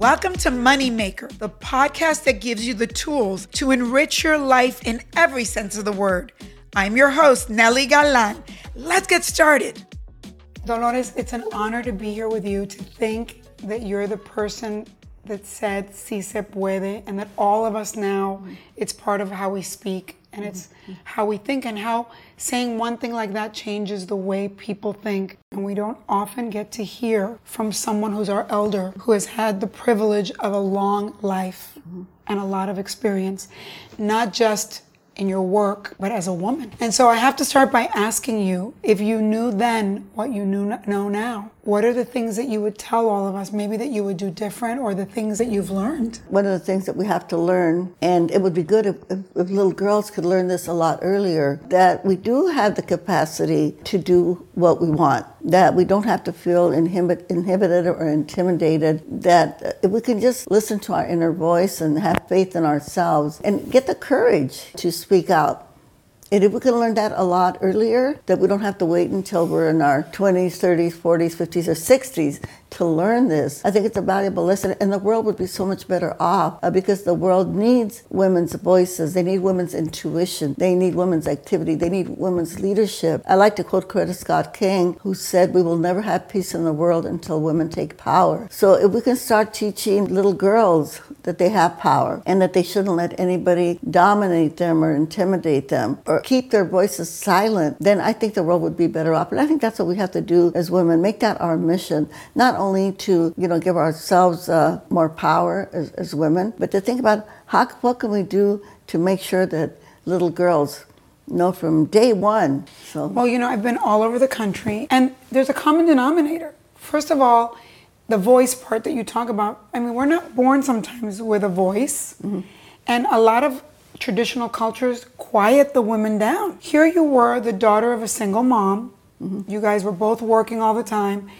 Welcome to Moneymaker, the podcast that gives you the tools to enrich your life in every sense of the word. I'm your host, Nely Galan. Let's get started. Dolores, it's an honor to be here with you to think that you're the person that said si se puede and that all of us now, it's part of how we speak and mm-hmm. it's how we think and how saying one thing like that changes the way people think. And we don't often get to hear from someone who's our elder, who has had the privilege of a long life mm-hmm. and a lot of experience, not just in your work, but as a woman. And so I have to start by asking you if you knew then what you knew know now. What are the things that you would tell all of us, maybe that you would do different, or the things that you've learned? One of the things that we have to learn, and it would be good if, if, if little girls could learn this a lot earlier, that we do have the capacity to do what we want, that we don't have to feel inhibit, inhibited or intimidated, that if we can just listen to our inner voice and have faith in ourselves and get the courage to speak out. And if we can learn that a lot earlier, that we don't have to wait until we're in our 20s, 30s, 40s, 50s, or 60s to learn this, I think it's a valuable lesson. And the world would be so much better off uh, because the world needs women's voices. They need women's intuition. They need women's activity. They need women's leadership. I like to quote Coretta Scott King, who said, We will never have peace in the world until women take power. So if we can start teaching little girls that they have power and that they shouldn't let anybody dominate them or intimidate them or keep their voices silent, then I think the world would be better off. And I think that's what we have to do as women, make that our mission, not only to, you know, give ourselves uh, more power as, as women, but to think about how, what can we do to make sure that little girls know from day one. So Well, you know, I've been all over the country, and there's a common denominator. First of all, the voice part that you talk about. I mean, we're not born sometimes with a voice, and a lot of traditional cultures quiet the women down. Here you were, the daughter of a single mom. You guys were both working all the time.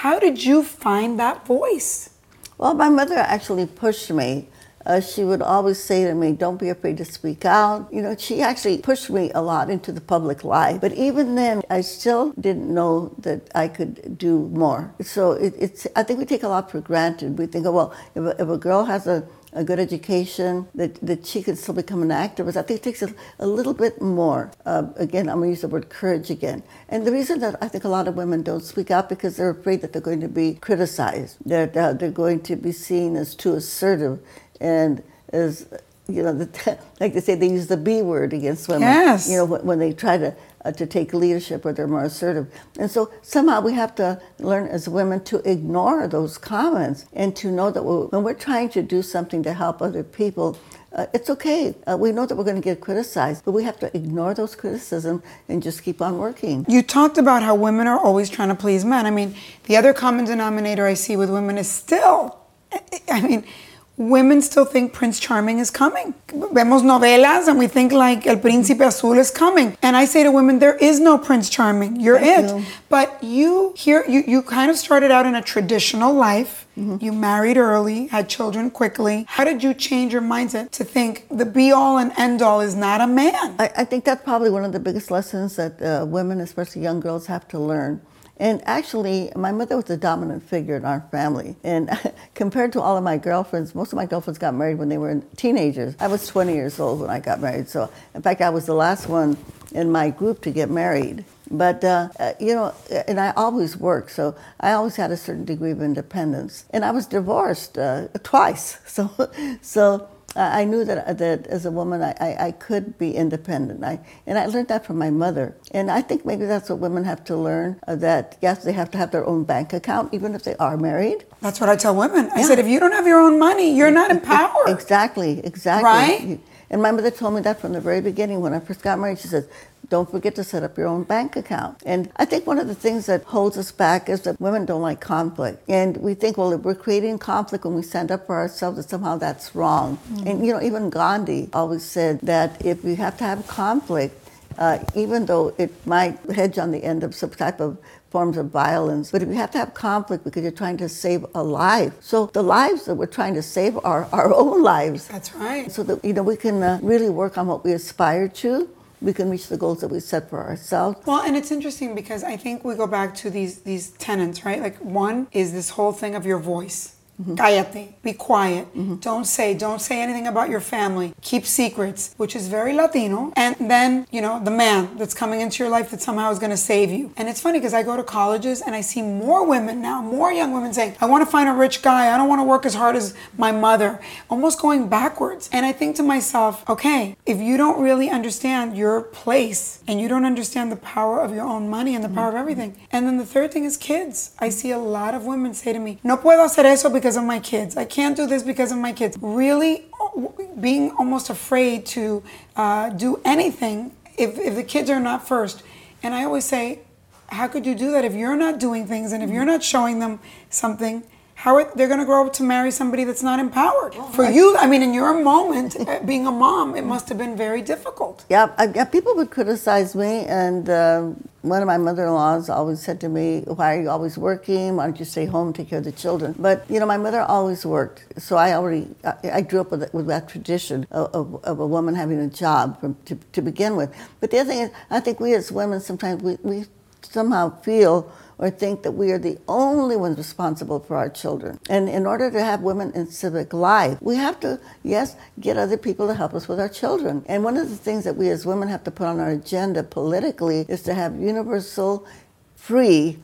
How did you find that voice? Well, my mother actually pushed me. Uh, she would always say to me, Don't be afraid to speak out. You know, she actually pushed me a lot into the public life. But even then, I still didn't know that I could do more. So it, it's, I think we take a lot for granted. We think, oh, well, if a, if a girl has a, a good education, that, that she could still become an activist. I think it takes a, a little bit more. Uh, again, I'm going to use the word courage again. And the reason that I think a lot of women don't speak out because they're afraid that they're going to be criticized, that uh, they're going to be seen as too assertive and as you know, the, like they say, they use the B word against women. Yes. You know, when, when they try to uh, to take leadership or they're more assertive. And so somehow we have to learn as women to ignore those comments and to know that when we're trying to do something to help other people, uh, it's okay. Uh, we know that we're going to get criticized, but we have to ignore those criticisms and just keep on working. You talked about how women are always trying to please men. I mean, the other common denominator I see with women is still, I mean, women still think Prince Charming is coming. Vemos novelas and we think like El Príncipe Azul is coming. And I say to women, there is no Prince Charming. You're Thank it. you. But you here, you, you kind of started out in a traditional life. You married early, had children quickly. How did you change your mindset to think the be all and end all is not a man? I, I think that's probably one of the biggest lessons that uh, women, especially young girls, have to learn. And actually, my mother was a dominant figure in our family. And compared to all of my girlfriends, most of my girlfriends got married when they were teenagers. I was 20 years old when I got married. So, in fact, I was the last one in my group to get married. But, uh, uh, you know, and I always worked, so I always had a certain degree of independence. And I was divorced uh, twice. So, so I knew that, that as a woman, I, I, I could be independent. I, and I learned that from my mother. And I think maybe that's what women have to learn uh, that, yes, they have to have their own bank account, even if they are married. That's what I tell women. I said, if you don't have your own money, you're not empowered. Exactly, exactly. Right? And my mother told me that from the very beginning when I first got married. She says, don't forget to set up your own bank account. And I think one of the things that holds us back is that women don't like conflict. And we think, well, if we're creating conflict when we stand up for ourselves, that somehow that's wrong. And, you know, even Gandhi always said that if we have to have conflict, uh, even though it might hedge on the end of some type of forms of violence. But if you have to have conflict because you're trying to save a life, so the lives that we're trying to save are our own lives. That's right. So that you know we can uh, really work on what we aspire to. We can reach the goals that we set for ourselves. Well, and it's interesting because I think we go back to these these tenets, right? Like one is this whole thing of your voice. Mm-hmm. Cállate. Be quiet. Mm-hmm. Don't say. Don't say anything about your family. Keep secrets, which is very Latino. And then, you know, the man that's coming into your life that somehow is going to save you. And it's funny because I go to colleges and I see more women now, more young women saying, I want to find a rich guy. I don't want to work as hard as my mother. Almost going backwards. And I think to myself, okay, if you don't really understand your place and you don't understand the power of your own money and the power of mm-hmm. everything. And then the third thing is kids. I see a lot of women say to me, no puedo hacer eso because of my kids. I can't do this because of my kids. Really being almost afraid to uh, do anything if, if the kids are not first. And I always say, how could you do that if you're not doing things and if you're not showing them something? How are, they're going to grow up to marry somebody that's not empowered. For you, I mean, in your moment, uh, being a mom, it must have been very difficult. Yeah, I, yeah people would criticize me, and uh, one of my mother-in-laws always said to me, "Why are you always working? Why don't you stay home, take care of the children?" But you know, my mother always worked, so I already I, I grew up with, with that tradition of, of, of, a woman having a job from, to, to begin with. But the other thing is, I think we as women sometimes we, we somehow feel or think that we are the only ones responsible for our children. And in order to have women in civic life, we have to, yes, get other people to help us with our children. And one of the things that we as women have to put on our agenda politically is to have universal, free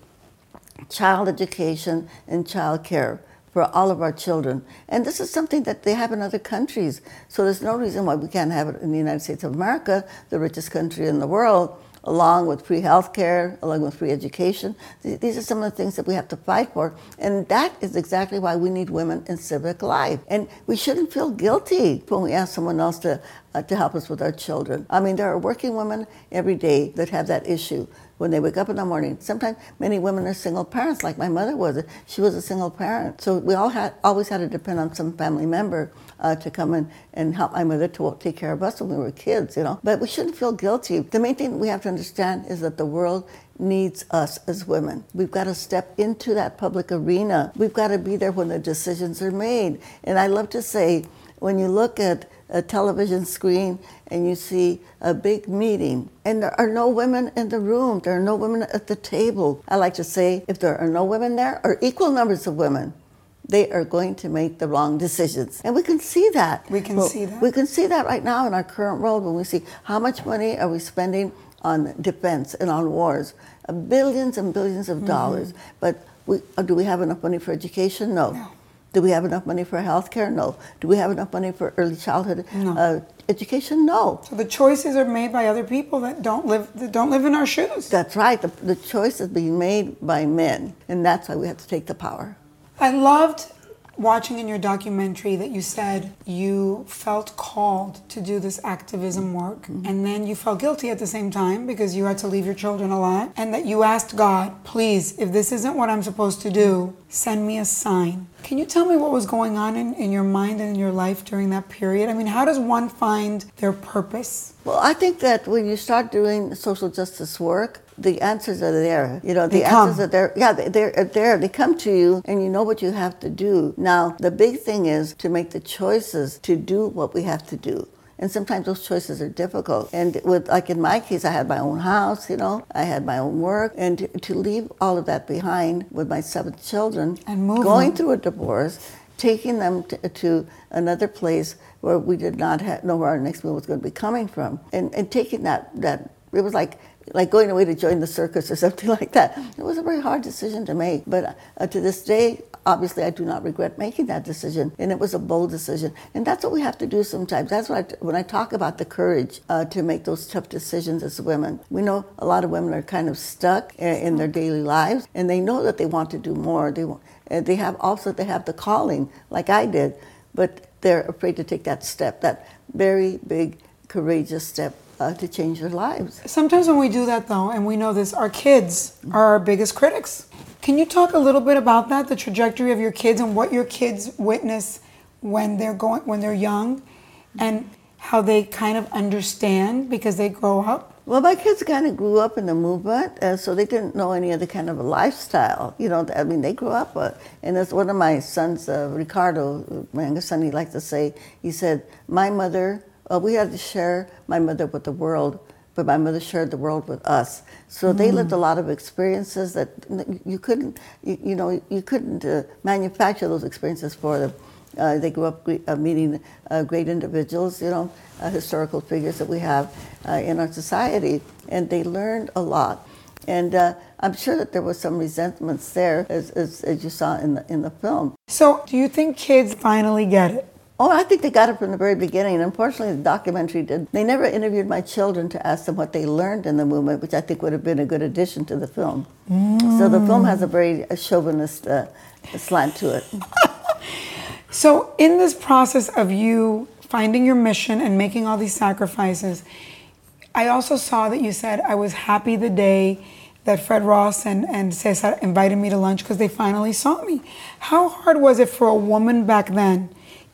child education and child care for all of our children. And this is something that they have in other countries. So there's no reason why we can't have it in the United States of America, the richest country in the world along with free health care, along with free education. These are some of the things that we have to fight for. And that is exactly why we need women in civic life. And we shouldn't feel guilty when we ask someone else to, uh, to help us with our children. I mean, there are working women every day that have that issue when they wake up in the morning. Sometimes many women are single parents, like my mother was. She was a single parent. So we all had always had to depend on some family member uh, to come in and help my mother to take care of us when we were kids, you know. But we shouldn't feel guilty. The main thing we have to understand is that the world needs us as women. We've got to step into that public arena. We've got to be there when the decisions are made. And I love to say, when you look at a television screen and you see a big meeting and there are no women in the room, there are no women at the table. I like to say if there are no women there or equal numbers of women, they are going to make the wrong decisions. And we can see that. We can well, see that. We can see that right now in our current world when we see how much money are we spending on defense and on wars. Billions and billions of mm-hmm. dollars. But we, uh, do we have enough money for education? No. no. Do we have enough money for health care? No. Do we have enough money for early childhood no. uh, education? No. So the choices are made by other people that don't live that don't live in our shoes. That's right. The, the choice is being made by men, and that's why we have to take the power. I loved watching in your documentary that you said you felt called to do this activism work mm-hmm. and then you felt guilty at the same time because you had to leave your children a lot and that you asked God, please, if this isn't what I'm supposed to do, send me a sign. Can you tell me what was going on in, in your mind and in your life during that period? I mean, how does one find their purpose? Well, I think that when you start doing social justice work, the answers are there. You know, the they answers come. are there. Yeah, they're uh, there. They come to you, and you know what you have to do. Now, the big thing is to make the choices to do what we have to do. And sometimes those choices are difficult. And with, like in my case, I had my own house, you know, I had my own work. And to, to leave all of that behind with my seven children, and moving. going through a divorce, taking them to, to, another place where we did not have, know where our next meal was going to be coming from, and, and taking that, that, it was like like going away to join the circus or something like that. It was a very hard decision to make, but uh, to this day, obviously, I do not regret making that decision, and it was a bold decision. And that's what we have to do sometimes. That's what when I talk about the courage uh, to make those tough decisions as women. We know a lot of women are kind of stuck in, in their daily lives, and they know that they want to do more. They want, they have also they have the calling, like I did, but they're afraid to take that step, that very big, courageous step uh, to change their lives. Sometimes when we do that, though, and we know this, our kids are our biggest critics. Can you talk a little bit about that, the trajectory of your kids and what your kids witness when they're going when they're young, and how they kind of understand because they grow up? Well, my kids kind of grew up in the movement, uh, so they didn't know any other kind of a lifestyle. You know, I mean, they grew up, uh, and as one of my sons, uh, Ricardo, my youngest son, he likes to say, he said, "My mother uh, we had to share my mother with the world, but my mother shared the world with us. So they lived a lot of experiences that you couldn't, you, you know, you couldn't uh, manufacture those experiences for them. Uh, they grew up uh, meeting uh, great individuals, you know, uh, historical figures that we have uh, in our society, and they learned a lot. And uh, I'm sure that there was some resentments there, as, as, as you saw in the, in the film. So, do you think kids finally get it? Oh, I think they got it from the very beginning. Unfortunately, the documentary did. They never interviewed my children to ask them what they learned in the movement, which I think would have been a good addition to the film. Mm. So the film has a very chauvinist uh, slant to it. so, in this process of you finding your mission and making all these sacrifices, I also saw that you said, I was happy the day that Fred Ross and, and Cesar invited me to lunch because they finally saw me. How hard was it for a woman back then?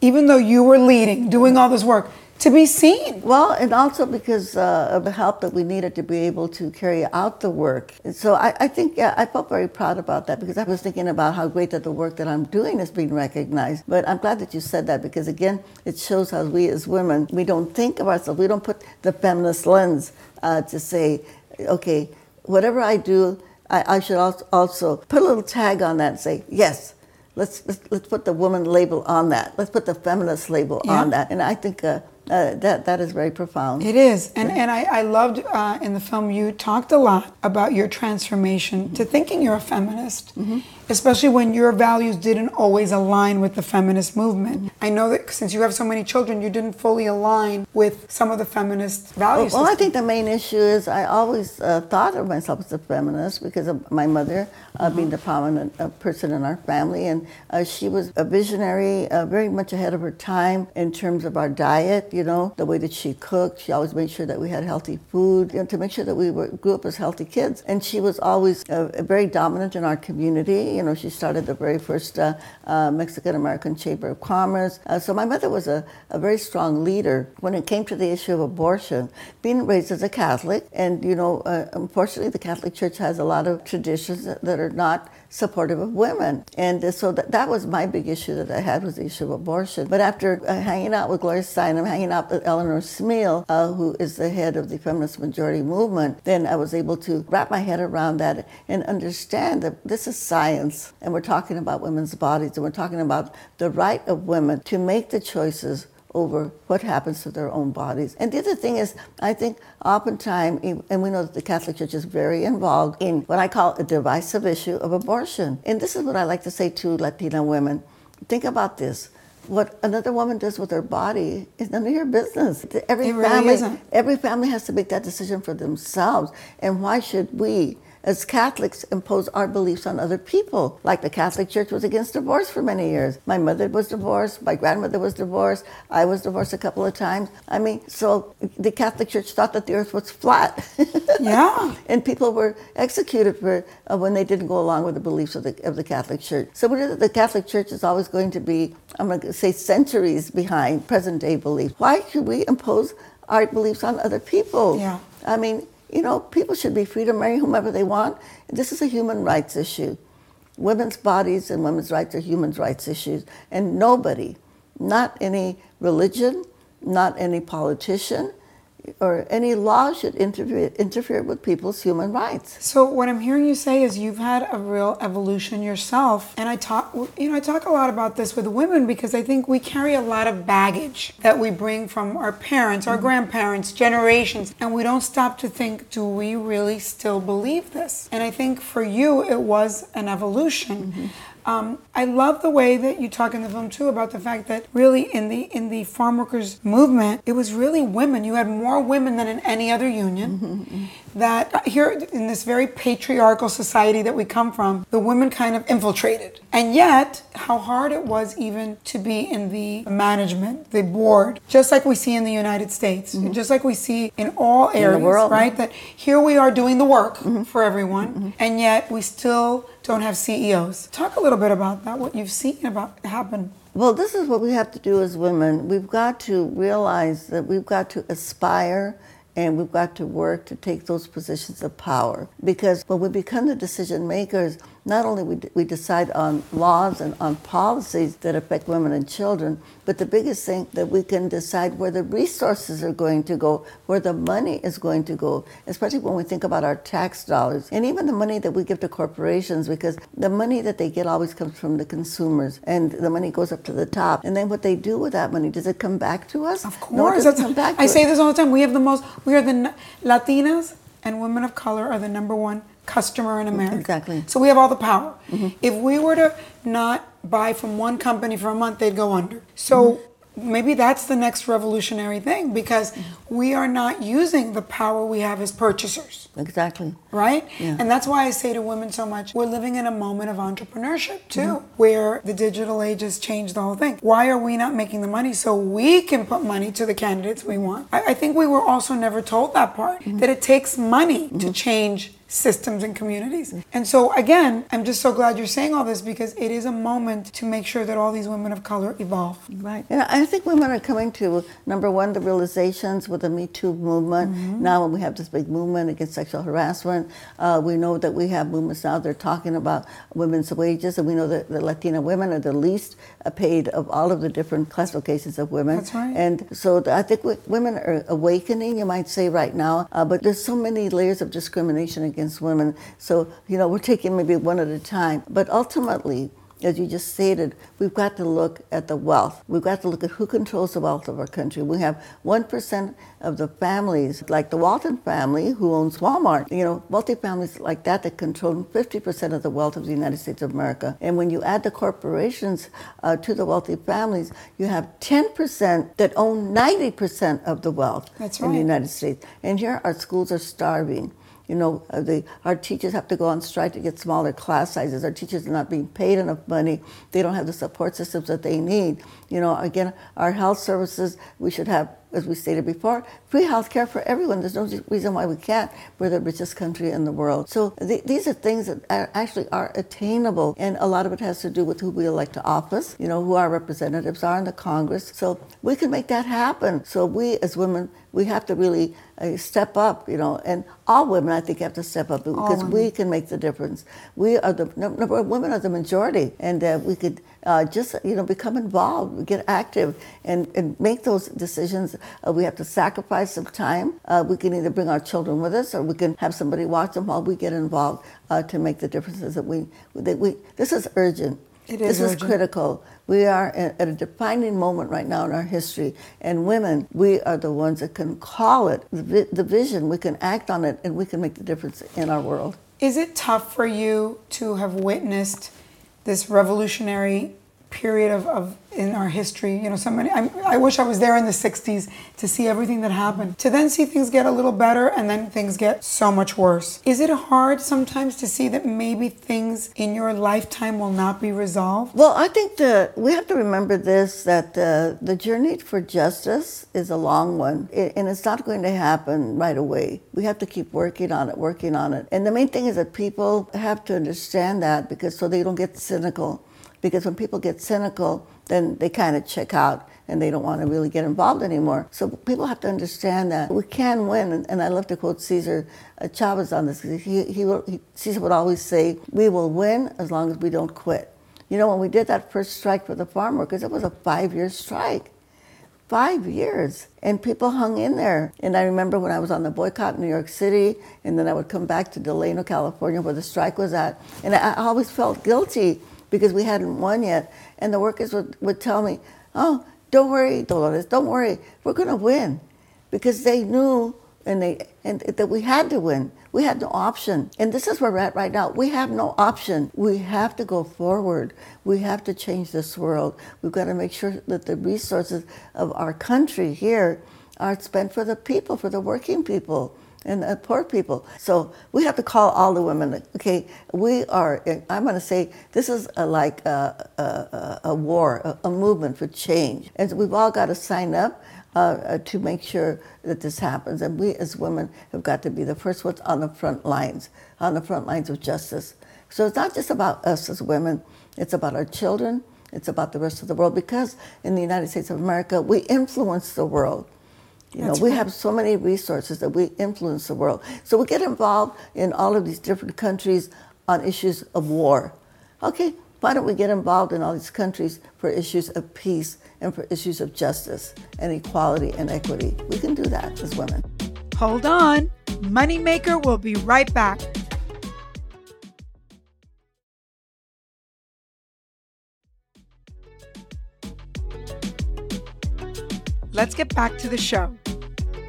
Even though you were leading, doing all this work, to be seen. Well, and also because uh, of the help that we needed to be able to carry out the work. And so I, I, think, yeah, I felt very proud about that because I was thinking about how great that the work that I'm doing is being recognized. But I'm glad that you said that because, again, it shows how we as women, we don't think of ourselves, we don't put the feminist lens uh, to say, okay, whatever I do, I, I should also put a little tag on that and say, yes, let's, let's, let's put the woman label on that. Let's put the feminist label yeah. on that. And I think uh, uh, that that is very profound. It is, and and I, I loved uh, in the film you talked a lot about your transformation mm-hmm. to thinking you're a feminist, mm-hmm. Especially when your values didn't always align with the feminist movement. I know that since you have so many children, you didn't fully align with some of the feminist values. Well, well I think the main issue is I always uh, thought of myself as a feminist because of my mother uh, being mm-hmm. the prominent uh, person in our family, and uh, she was a visionary, very much ahead of her time in terms of our diet you know, the way that she cooked. She always made sure that we had healthy food, you know, to make sure that we were, grew up as healthy kids. And she was always uh, very dominant in our community. You know, she started the very first uh, uh, Mexican American Chamber of Commerce. Uh, so my mother was a, a very strong leader when it came to the issue of abortion. Being raised as a Catholic, and you know, uh, unfortunately, the Catholic Church has a lot of traditions that, that are not supportive of women. And so that, that was my big issue that I had was the issue of abortion. But after uh, hanging out with Gloria Steinem, hanging out with Eleanor Smeal, uh, who is the head of the feminist majority movement, then I was able to wrap my head around that and understand that this is science. And we're talking about women's bodies and we're talking about the right of women to make the choices over what happens to their own bodies. And the other thing is, I think oftentimes, and we know that the Catholic Church is very involved in what I call a divisive issue of abortion. And this is what I like to say to Latina women. Think about this. What another woman does with her body is none of your business. Every really family, isn't. every family has to make that decision for themselves. And why should we as Catholics impose our beliefs on other people. Like the Catholic Church was against divorce for many years. My mother was divorced, my grandmother was divorced, I was divorced a couple of times. I mean, so the Catholic Church thought that the earth was flat. yeah. and people were executed for uh, when they didn't go along with the beliefs of the, of the Catholic Church. So the Catholic Church is always going to be, I'm going to say, centuries behind present day beliefs. Why should we impose our beliefs on other people? Yeah. I mean, you know, people should be free to marry whomever they want. This is a human rights issue. Women's bodies and women's rights are human rights issues. And nobody, not any religion, not any politician, or any law should interfere, interfere with people's human rights. So what I'm hearing you say is you've had a real evolution yourself, and I talk, you know, I talk a lot about this with women because I think we carry a lot of baggage that we bring from our parents, our mm-hmm. grandparents, generations, and we don't stop to think, do we really still believe this? And I think for you, it was an evolution. Mm-hmm. Um, I love the way that you talk in the film too about the fact that really in the in the farm workers movement, it was really women. You had more women than in any other union. Mm-hmm. That here in this very patriarchal society that we come from, the women kind of infiltrated. And yet, how hard it was even to be in the management, the board, just like we see in the United States, mm-hmm. just like we see in all areas, in right? That here we are doing the work mm-hmm. for everyone, mm-hmm. and yet we still don't have CEOs. Talk a little bit about that, what you've seen about happen. Well, this is what we have to do as women. We've got to realize that we've got to aspire and we've got to work to take those positions of power. Because when we become the decision makers, not only we, we decide on laws and on policies that affect women and children, but the biggest thing that we can decide where the resources are going to go, where the money is going to go, especially when we think about our tax dollars and even the money that we give to corporations, because the money that they get always comes from the consumers and the money goes up to the top. And then what they do with that money, does it come back to us? Of No, it course. doesn't That's- come back I say us. this all the time. We have the most, we are the, n- Latinas and women of color are the number one customer in America. Exactly. Mm-hmm. So we have all the power. If we were to not buy from one company for a month, they'd go under. So Mm-hmm. maybe that's the next revolutionary thing because we are not using the power we have as purchasers Exactly. right? Yeah. And that's why I say to women so much, we're living in a moment of entrepreneurship too, Mm-hmm. where the digital age has changed the whole thing. Why are we not making the money so we can put money to the candidates we want? I, I think we were also never told that part, Mm-hmm. that it takes money to change systems and communities. And so again, I'm just so glad you're saying all this because it is a moment to make sure that all these women of color evolve. Right. And I think women are coming to, number one, the realizations with the Me Too movement. Now, when we have this big movement against sexual harassment, uh, we know that we have movements now that are talking about women's wages, and we know that the Latina women are the least uh, paid of all of the different classifications of women. That's right. And so I think w- women are awakening, you might say, right now, uh, but there's so many layers of discrimination against women. So, you know, we're taking maybe one at a time. But ultimately, as you just stated, we've got to look at the wealth. We've got to look at who controls the wealth of our country. We have 1% of the families, like the Walton family, who owns Walmart, you know, multi families like that that control 50% of the wealth of the United States of America. And when you add the corporations uh, to the wealthy families, you have 10% that own 90% of the wealth That's in the. United States. And here our schools are starving. You know, uh, the, our teachers have to go on strike to get smaller class sizes. Our teachers are not being paid enough money. They don't have the support systems that they need. You know, again, our health services, we should have, as we stated before, free health care for everyone. There's no reason why we can't. We're the richest country in the world. So th- these are things that are actually are attainable. And a lot of it has to do with who we elect to office, you know, who our representatives are in the Congress. So we can make that happen. So we as women, we have to really uh, step up, you know, and all women, I think, have to step up because we can make the difference. We are the num- number women are the majority, and uh, we could uh, just, you know, become involved, get active, and, and make those decisions. Uh, we have to sacrifice some time. Uh, we can either bring our children with us, or we can have somebody watch them while we get involved uh, to make the differences that we that we. This is urgent. It This is is critical. We are at a defining moment right now in our history, and women, we are the ones that can call it the vision. We can act on it, and we can make the difference in our world. Is it tough for you to have witnessed this revolutionary period of, of in our history? You know, so many. I, I wish I was there in the '60s to see everything that happened. To then see things get a little better and then things get so much worse. Is it hard sometimes to see that maybe things in your lifetime will not be resolved? Well, I think that we have to remember this that uh, the journey for justice is a long one, i- and it's not going to happen right away. We have to keep working on it, working on it. And the main thing is that people have to understand that because so they don't get cynical. Because when people get cynical, then they kind of check out and they don't want to really get involved anymore. So people have to understand that we can win. And, I love to quote Cesar uh, Chavez on this. He, he, he, Cesar would always say, "We will win as long as we don't quit." You know, when we did that first strike for the farm workers, it was a five-year strike. Five years. And people hung in there. And I remember when I was on the boycott in New York City, and then I would come back to Delano, California, where the strike was at. And I always felt guilty because we hadn't won yet. And the workers would, would tell me, oh, don't worry, Dolores, don't worry, we're going to win. Because they knew and they and that we had to win. We had no option. And this is where we're at right now. We have no option. We have to go forward. We have to change this world. We've got to make sure that the resources of our country here are spent for the people, for the working people and the poor people. So we have to call all the women. Okay, we are. I'm going to say this is a, like a, a, a war, a, a movement for change, and we've all got to sign up uh, uh, to make sure that this happens. And we as women have got to be the first ones on the front lines, on the front lines of justice. So it's not just about us as women, it's about our children, it's about the rest of the world, because in the United States of America, we influence the world. You know, That's we right. have so many resources that we influence the world. So we get involved in all of these different countries on issues of war. Okay, why don't we get involved in all these countries for issues of peace and for issues of justice and equality and equity? We can do that as women. Hold on. Moneymaker will be right back. Let's get back to the show.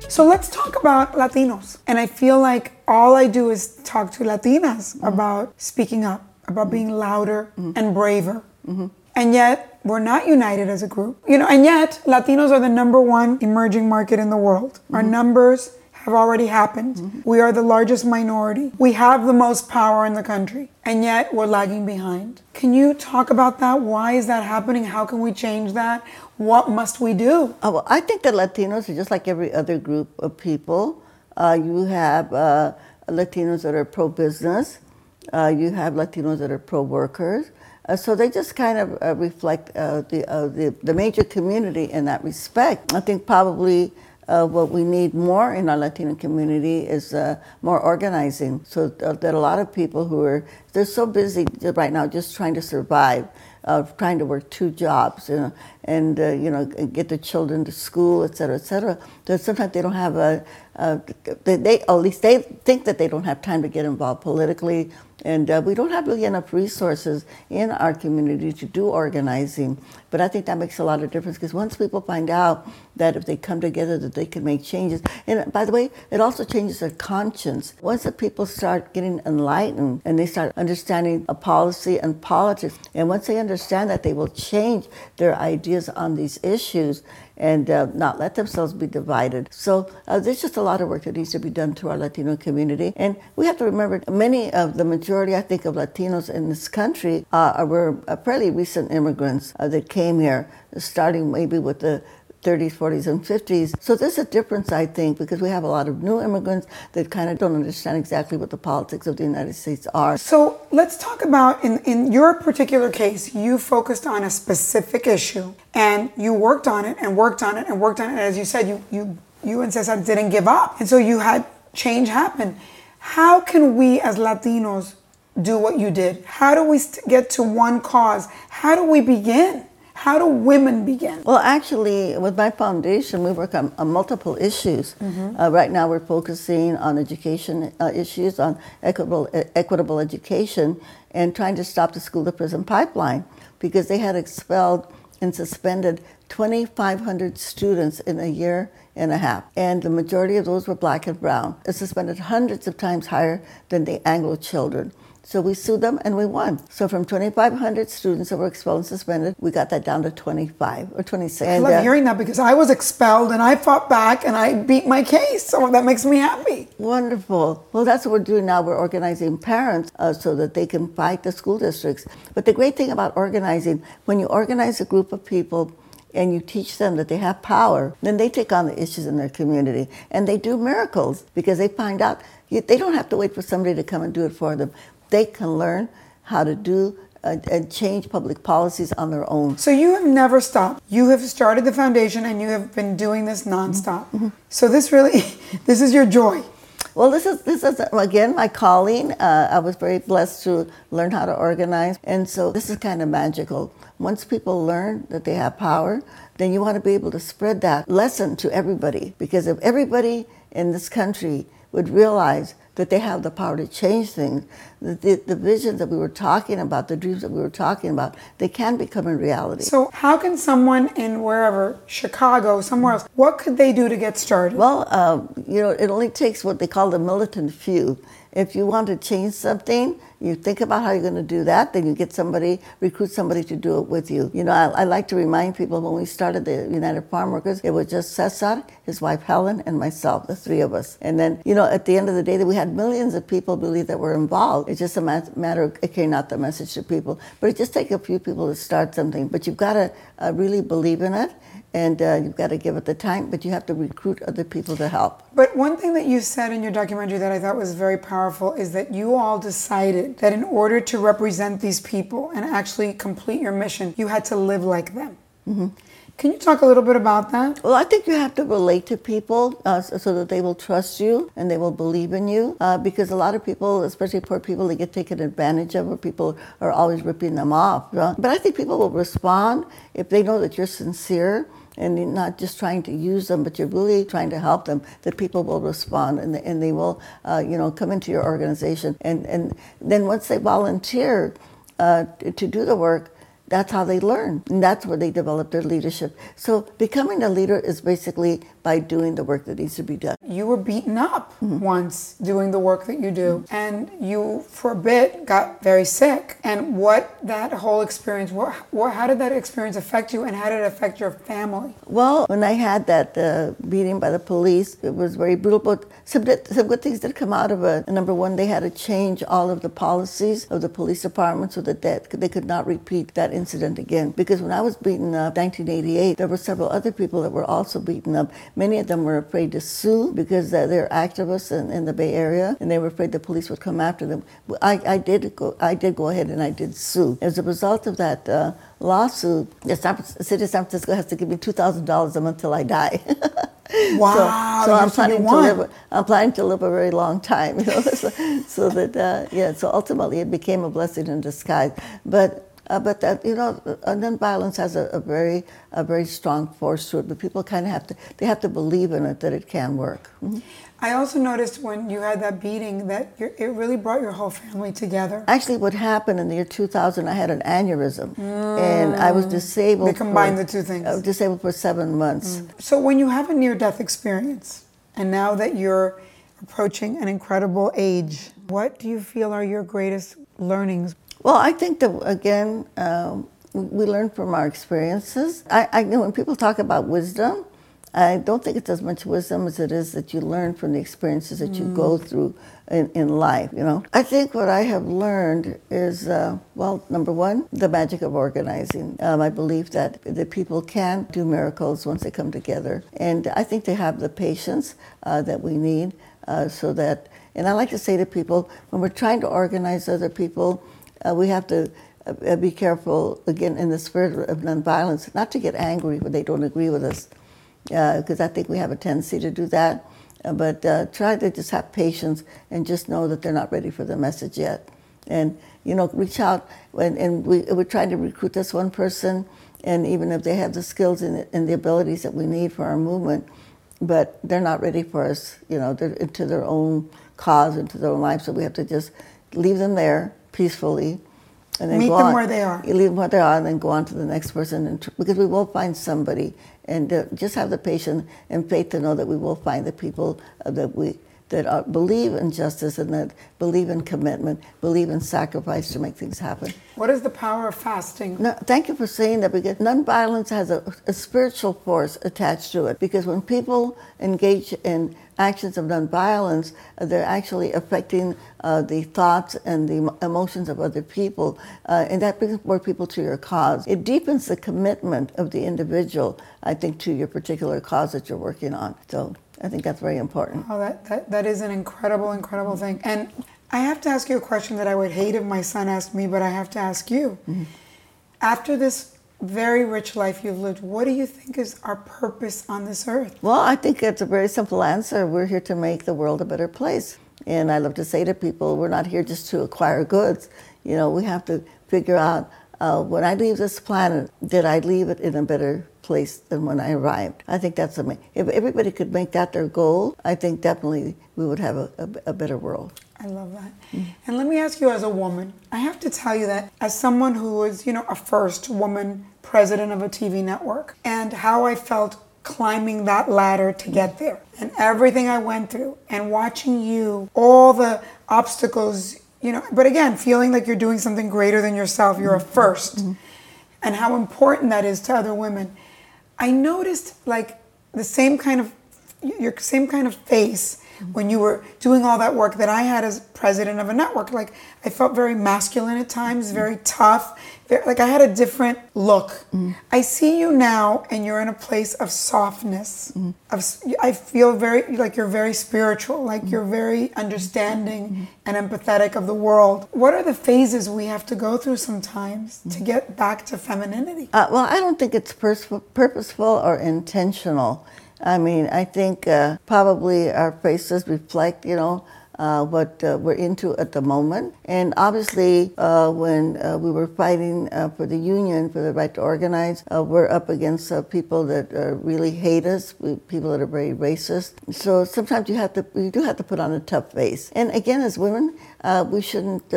So let's talk about Latinos. And I feel like all I do is talk to Latinas mm-hmm. about speaking up, about being louder mm-hmm. and braver. Mm-hmm. And yet, we're not united as a group. You know, and yet, Latinos are the number one emerging market in the world. Our mm-hmm. numbers have already happened. Mm-hmm. We are the largest minority. We have the most power in the country, and yet we're lagging behind. Can you talk about that? Why is that happening? How can we change that? What must we do? Oh, well, I think that Latinos are just like every other group of people. Uh, you have uh, Latinos that are pro business, uh, you have Latinos that are pro workers. Uh, so they just kind of uh, reflect uh, the, the, the major community in that respect. I think probably uh, what we need more in our Latino community is uh, more organizing. So uh, that a lot of people who are they're so busy right now just trying to survive, uh, trying to work two jobs, you know, and uh, you know get the children to school, et cetera, et cetera. That sometimes they don't have a, a they, they at least they think that they don't have time to get involved politically and uh, we don't have really enough resources in our community to do organizing. But I think that makes a lot of difference because once people find out that if they come together that they can make changes, and by the way, it also changes their conscience. Once the people start getting enlightened and they start understanding a policy and politics, and once they understand that they will change their ideas on these issues, and uh, not let themselves be divided. So uh, there's just a lot of work that needs to be done to our Latino community. And we have to remember many of the majority, I think, of Latinos in this country uh, were uh, fairly recent immigrants uh, that came here, starting maybe with the 30s, 40s, and 50s. So there's a difference, I think, because we have a lot of new immigrants that kind of don't understand exactly what the politics of the United States are. So let's talk about, in, in your particular case, you focused on a specific issue and you worked on it and worked on it and worked on it. And as you said, you, you, you and Cesar didn't give up. And so you had change happen. How can we as Latinos do what you did? How do we get to one cause? How do we begin? How do women begin? Well, actually, with my foundation, we work on, on multiple issues. Mm-hmm. Uh, right now, we're focusing on education uh, issues, on equitable, equitable education, and trying to stop the school to prison pipeline because they had expelled and suspended 2,500 students in a year and a half. And the majority of those were black and brown. It suspended hundreds of times higher than the Anglo children. So we sued them and we won. So from 2,500 students that were expelled and suspended, we got that down to 25 or 26. I love uh, hearing that because I was expelled and I fought back and I beat my case. So that makes me happy. Wonderful. Well, that's what we're doing now. We're organizing parents uh, so that they can fight the school districts. But the great thing about organizing, when you organize a group of people, and you teach them that they have power, then they take on the issues in their community and they do miracles because they find out they don't have to wait for somebody to come and do it for them they can learn how to do uh, and change public policies on their own. So you have never stopped. You have started the foundation and you have been doing this nonstop. Mm-hmm. So this really, this is your joy. Well, this is this is again my calling. Uh, I was very blessed to learn how to organize, and so this is kind of magical. Once people learn that they have power, then you want to be able to spread that lesson to everybody. Because if everybody in this country would realize that they have the power to change things. The, the, the, visions that we were talking about, the dreams that we were talking about, they can become a reality. So, how can someone in wherever, Chicago, somewhere else, what could they do to get started? Well, uh, you know, it only takes what they call the militant few. If you want to change something, you think about how you're going to do that, then you get somebody, recruit somebody to do it with you. You know, I, I like to remind people when we started the United Farm Workers, it was just Cesar, his wife Helen, and myself, the three of us. And then, you know, at the end of the day, that we had millions of people believe that were involved. It's just a matter of carrying out the message to people. But it just takes a few people to start something. But you've got to uh, really believe in it and uh, you've got to give it the time, but you have to recruit other people to help. But one thing that you said in your documentary that I thought was very powerful is that you all decided that in order to represent these people and actually complete your mission, you had to live like them. Mm-hmm. Can you talk a little bit about that? Well, I think you have to relate to people uh, so, so that they will trust you and they will believe in you. Uh, because a lot of people, especially poor people, they get taken advantage of, or people are always ripping them off. But I think people will respond if they know that you're sincere and you're not just trying to use them, but you're really trying to help them, that people will respond and, and they will, uh, you know, come into your organization. And, and then once they volunteer uh, to do the work, that's how they learn. And that's where they develop their leadership. So becoming a leader is basically by doing the work that needs to be done. You were beaten up mm-hmm. once doing the work that you do, mm-hmm. and you, for a bit, got very sick. And what that whole experience, what, what, how did that experience affect you, and how did it affect your family? Well, when I had that uh, beating by the police, it was very brutal, but some, some good things did come out of it. Number one, they had to change all of the policies of the police department so that they, they could not repeat that incident again. Because when I was beaten up, 1988, there were several other people that were also beaten up. Many of them were afraid to sue because they're activists in, in the Bay Area, and they were afraid the police would come after them. I, I did go, I did go ahead and I did sue. As a result of that uh, lawsuit, the city of San Francisco has to give me two thousand dollars a month till I die. Wow! so, so I'm planning to live. I'm planning to live a very long time. You know, so, so that uh, yeah. So ultimately, it became a blessing in disguise. But uh, but that, you know, nonviolence has a, a, very a very strong force to it. But people kind of have to they have to believe in it that it can work. Mm-hmm. I also noticed when you had that beating that it really brought your whole family together. Actually, what happened in the year 2000, I had an aneurysm, mm. and I was disabled. They combined for, the two things. I was disabled for seven months. Mm. So when you have a near-death experience, and now that you're approaching an incredible age, what do you feel are your greatest learnings? Well, I think that again, um, we learn from our experiences. I, I know when people talk about wisdom, I don't think it's as much wisdom as it is that you learn from the experiences that you go mm. through in, in life, you know. I think what I have learned is, uh, well, number one, the magic of organizing. Um, I believe that the people can do miracles once they come together. And I think they have the patience uh, that we need uh, so that, and I like to say to people, when we're trying to organize other people, uh, we have to uh, be careful, again, in the spirit of nonviolence, not to get angry when they don't agree with us, because uh, I think we have a tendency to do that. Uh, but uh, try to just have patience and just know that they're not ready for the message yet. And, you know, reach out. And, and we, we're trying to recruit this one person, and even if they have the skills and, and the abilities that we need for our movement, but they're not ready for us, you know, they're into their own cause, into their own life. So we have to just leave them there peacefully. And then Meet them on. where they are. You leave them where they are and then go on to the next person. And tr- because we will find somebody. And uh, just have the patience and faith to know that we will find the people uh, that we that are, believe in justice and that believe in commitment, believe in sacrifice to make things happen. What is the power of fasting? No, thank you for saying that because nonviolence has a, a spiritual force attached to it. Because when people engage in actions of nonviolence, uh, they're actually affecting uh, the thoughts and the emotions of other people, uh, and that brings more people to your cause. It deepens the commitment of the individual, I think, to your particular cause that you're working on. So I think that's very important. Oh, that, that, that is an incredible, incredible thing. And I have to ask you a question that I would hate if my son asked me, but I have to ask you. Mm-hmm. After this very rich life you've lived, what do you think is our purpose on this earth? Well, I think it's a very simple answer. We're here to make the world a better place. And I love to say to people, we're not here just to acquire goods. You know, we have to figure out uh, when I leave this planet, did I leave it in a better place than when I arrived? I think that's amazing. If everybody could make that their goal, I think definitely we would have a, a, a better world. I love that. Mm. And let me ask you as a woman, I have to tell you that as someone who was, you know, a first woman president of a TV network and how I felt climbing that ladder to get there and everything I went through and watching you, all the obstacles you know but again feeling like you're doing something greater than yourself you're a 1st mm-hmm. and how important that is to other women i noticed like the same kind of your same kind of face when you were doing all that work that I had as president of a network. Like I felt very masculine at times, very tough. Very, like I had a different look. Mm. I see you now, and you're in a place of softness. Mm. Of I feel very like you're very spiritual. Like mm. you're very understanding and empathetic of the world. What are the phases we have to go through sometimes to get back to femininity? Uh, well, I don't think it's pers- purposeful or intentional. I mean, I think uh, probably our faces reflect, you know, uh, what uh, we're into at the moment. And obviously, uh, when uh, we were fighting uh, for the union, for the right to organize, uh, we're up against people that really hate us, people that are very racist. So sometimes you have to, you do have to put on a tough face. And again, as women, we shouldn't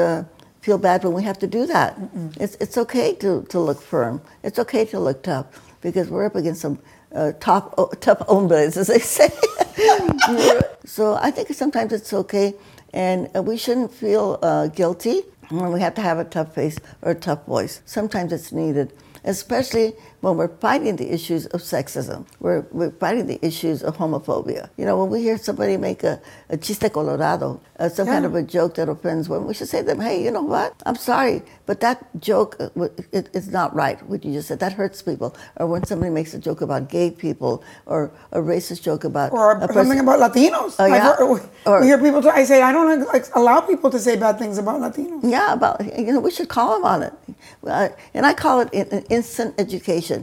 feel bad when we have to do that. It's, it's okay to, to look firm. It's okay to look tough because we're up against some uh, top, tough hombres, as they say. so I think sometimes it's okay, and uh, we shouldn't feel uh, guilty when we have to have a tough face or a tough voice. Sometimes it's needed, especially when we're fighting the issues of sexism, we're, we're fighting the issues of homophobia. You know, when we hear somebody make a, a chiste colorado, uh, some yeah. kind of a joke that offends women, we should say to them, hey, you know what? I'm sorry, but that joke uh, it, it's not right, what you just said. That hurts people. Or when somebody makes a joke about gay people or a racist joke about... Or something about Latinos. Oh, yeah? Heard, or, we hear people, I say, I don't like, allow people to say bad things about Latinos. Yeah, about, you know, we should call them on it. Uh, and I call it an instant education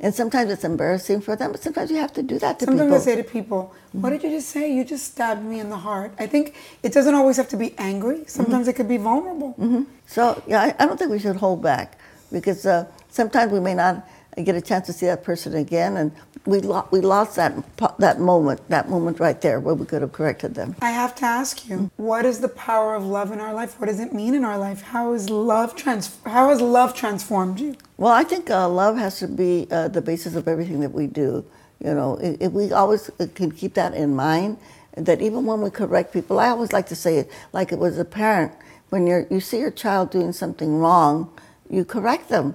and sometimes it's embarrassing for them, but sometimes you have to do that to sometimes people. Sometimes I say to people, What did you just say? You just stabbed me in the heart. I think it doesn't always have to be angry, sometimes mm-hmm. it could be vulnerable. Mm-hmm. So, yeah, I, I, don't think we should hold back because uh, sometimes we may not get a chance to see that person again, and we, lo- we lost that, that moment, that moment right there where we could have corrected them. I have to ask you, what is the power of love in our life? What does it mean in our life? How is love trans- How has love transformed you? Well, I think uh, love has to be uh, the basis of everything that we do. You know, if, if we always uh, can keep that in mind, that even when we correct people, I always like to say it like it was a parent. When you you see your child doing something wrong, you correct them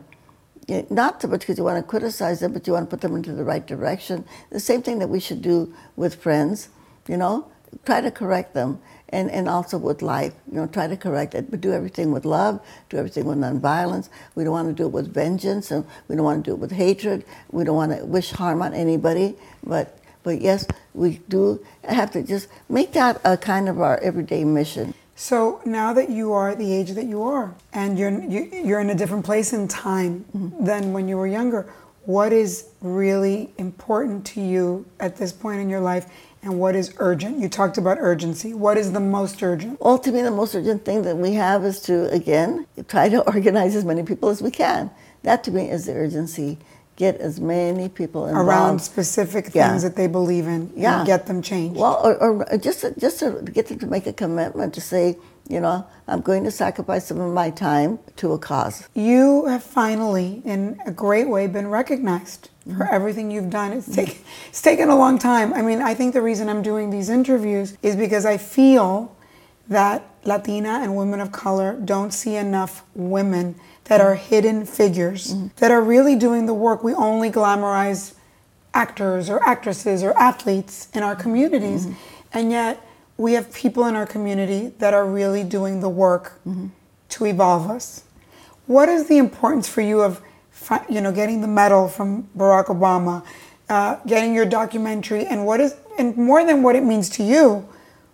not to, because you want to criticize them, but you want to put them into the right direction. The same thing that we should do with friends, you know, try to correct them. And, and also with life, you know, try to correct it, but do everything with love, do everything with nonviolence. We don't want to do it with vengeance, and we don't want to do it with hatred. We don't want to wish harm on anybody. But, but yes, we do have to just make that a kind of our everyday mission. So now that you are the age that you are, and you're you, are you are in a different place in time mm-hmm. than when you were younger, what is really important to you at this point in your life, and what is urgent? You talked about urgency. What is the most urgent? Well, to me, the most urgent thing that we have is to again try to organize as many people as we can. That to me is the urgency get as many people involved. around specific things yeah. that they believe in yeah. and get them changed. Well, or, or just to, just to get them to make a commitment to say, you know, I'm going to sacrifice some of my time to a cause. You have finally, in a great way, been recognized mm-hmm. for everything you've done. It's, take, it's taken a long time. I mean, I think the reason I'm doing these interviews is because I feel that Latina and women of color don't see enough women that are hidden figures mm-hmm. that are really doing the work. We only glamorize actors or actresses or athletes in our communities. Mm-hmm. And yet, we have people in our community that are really doing the work mm-hmm. to evolve us. What is the importance for you of, you know, getting the medal from Barack Obama, uh, getting your documentary, and what is, and more than what it means to you,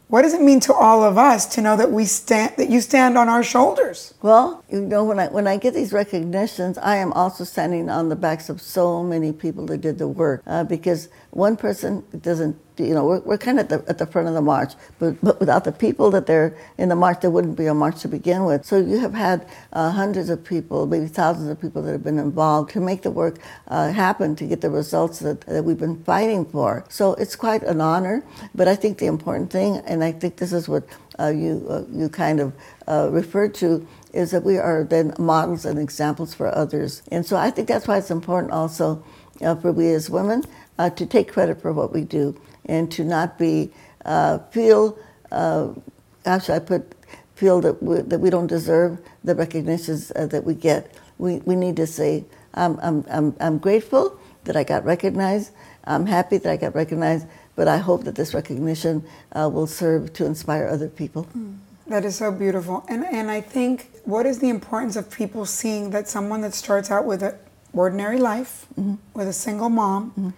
what does it mean to all of us to know that we stand that you stand on our shoulders? Well, you know when I when I get these recognitions, I am also standing on the backs of so many people that did the work uh, because one person doesn't you know, we're, we're kind of at the, at the front of the march, but, but without the people that they're in the march, there wouldn't be a march to begin with. So you have had uh, hundreds of people, maybe thousands of people that have been involved to make the work uh, happen, to get the results that, that we've been fighting for. So it's quite an honor, but I think the important thing, and I think this is what uh, you, uh, you kind of uh, referred to, is that we are then models and examples for others. And so I think that's why it's important also uh, for we as women to take credit for what we do and to not be uh, feel uh, should I put feel that we, that we don't deserve the recognitions uh, that we get. We, we need to say I'm, I'm, I'm, I'm grateful that I got recognized. I'm happy that I got recognized, but I hope that this recognition uh, will serve to inspire other people. That is so beautiful. And, and I think what is the importance of people seeing that someone that starts out with an ordinary life, mm-hmm. with a single mom, mm-hmm.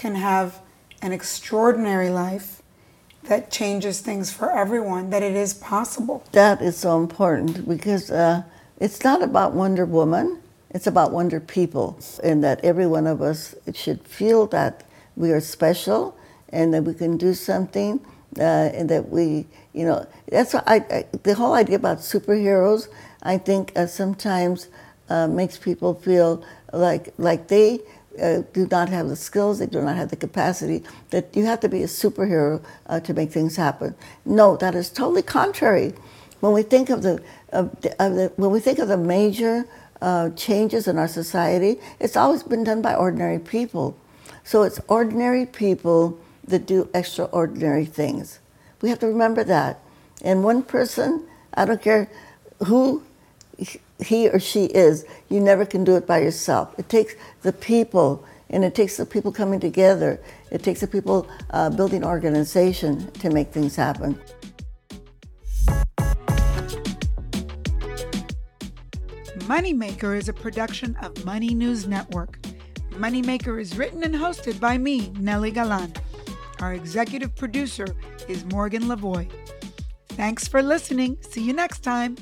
Can have an extraordinary life that changes things for everyone, that it is possible. That is so important because uh, it's not about Wonder Woman, it's about Wonder People, and that every one of us should feel that we are special and that we can do something uh, and that we, you know, that's I, I, the whole idea about superheroes. I think uh, sometimes uh, makes people feel like like they uh, do not have the skills, they do not have the capacity. That you have to be a superhero uh, to make things happen. No, that is totally contrary. When we think of the, of the, of the when we think of the major uh, changes in our society, it's always been done by ordinary people. So it's ordinary people that do extraordinary things. We have to remember that. And one person, I don't care who he or she is, you never can do it by yourself. It takes the people, and it takes the people coming together. It takes the people uh, building organization to make things happen. Moneymaker is a production of Money News Network. Moneymaker is written and hosted by me, Nely Galan. Our executive producer is Morgan Lavoy. Thanks for listening. See you next time.